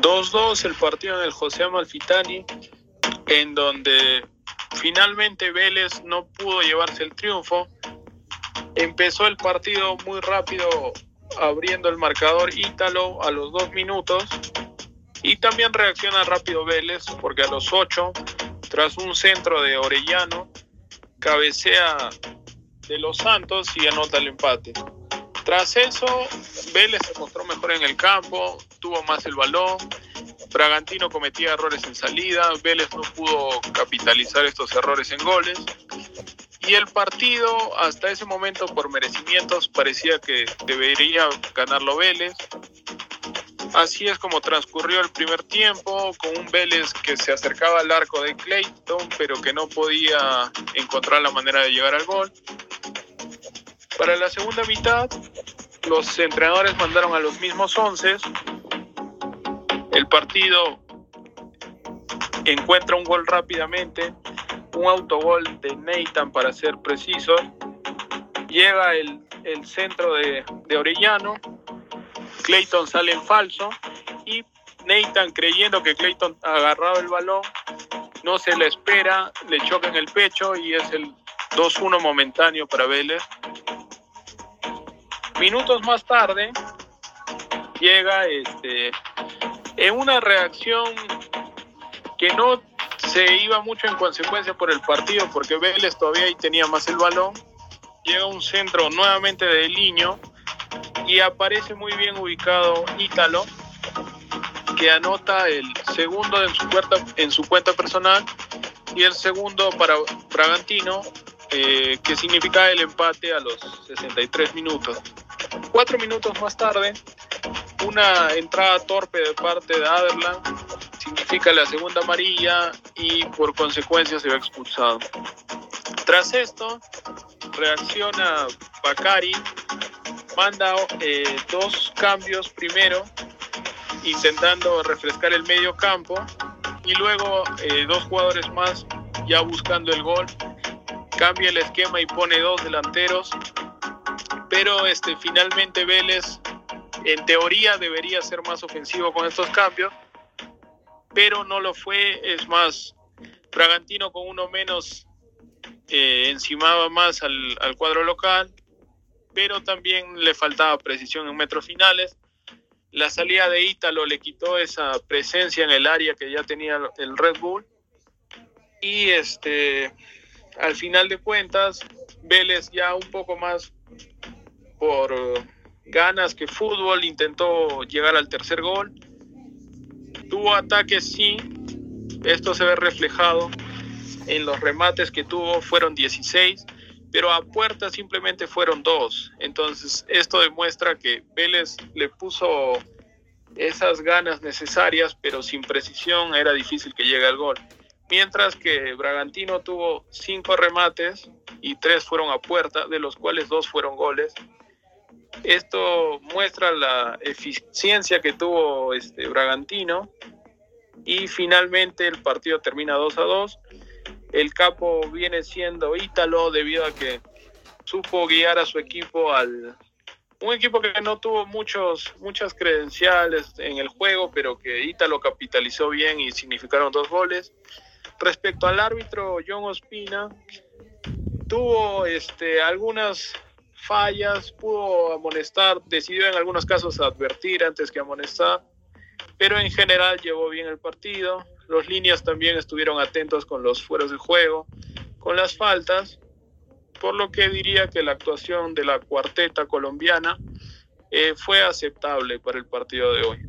2-2 el partido del José Amalfitani, en donde finalmente Vélez no pudo llevarse el triunfo. Empezó el partido muy rápido abriendo el marcador Ítalo a los dos minutos y también reacciona rápido Vélez porque a los ocho, tras un centro de Orellano, cabecea de los Santos y anota el empate. Tras eso, Vélez se mostró mejor en el campo, tuvo más el balón, Bragantino cometía errores en salida, Vélez no pudo capitalizar estos errores en goles y el partido hasta ese momento por merecimientos parecía que debería ganarlo Vélez. Así es como transcurrió el primer tiempo, con un Vélez que se acercaba al arco de Clayton, pero que no podía encontrar la manera de llegar al gol. Para la segunda mitad, los entrenadores mandaron a los mismos once. El partido encuentra un gol rápidamente, un autogol de Nathan para ser preciso. Llega el, centro de, de Orellano, Clayton sale en falso y Nathan creyendo que Clayton agarraba el balón, no se le espera, le choca en el pecho y es el 2-1 momentáneo para Vélez. Minutos más tarde llega este en una reacción que no se iba mucho en consecuencia por el partido porque Vélez todavía ahí tenía más el balón. Llega un centro nuevamente de Liño y aparece muy bien ubicado Ítalo que anota el segundo en su cuenta, en su cuenta personal y el segundo para Bragantino eh, que significa el empate a los 63 minutos. Cuatro minutos más tarde, una entrada torpe de parte de Aderland significa la segunda amarilla y por consecuencia se va expulsado. Tras esto, reacciona Bakari, manda eh, dos cambios primero, intentando refrescar el medio campo, y luego eh, dos jugadores más ya buscando el gol. Cambia el esquema y pone dos delanteros pero este, finalmente Vélez en teoría debería ser más ofensivo con estos cambios, pero no lo fue, es más, Bragantino con uno menos eh, encimaba más al, al, cuadro local, pero también le faltaba precisión en metros finales. La salida de Ítalo le quitó esa presencia en el área que ya tenía el Red Bull. Y este, al final de cuentas, Vélez ya un poco más por ganas que fútbol, intentó llegar al tercer gol. Tuvo ataques, sí, esto se ve reflejado en los remates que tuvo, fueron 16, pero a puerta simplemente fueron dos. Entonces, esto demuestra que Vélez le puso esas ganas necesarias, pero sin precisión era difícil que llegue al gol. Mientras que Bragantino tuvo cinco remates y tres fueron a puerta, de los cuales dos fueron goles. Esto muestra la eficiencia que tuvo este Bragantino y finalmente el partido termina 2 a 2. El capo viene siendo Ítalo debido a que supo guiar a su equipo al un equipo que no tuvo muchos muchas credenciales en el juego, pero que Ítalo capitalizó bien y significaron dos goles. Respecto al árbitro John Ospina, tuvo este algunas fallas, pudo amonestar, decidió en algunos casos advertir antes que amonestar, pero en general llevó bien el partido. Los líneas también estuvieron atentos con los fueros de juego, con las faltas, por lo que diría que la actuación de la cuarteta colombiana eh, fue aceptable para el partido de hoy.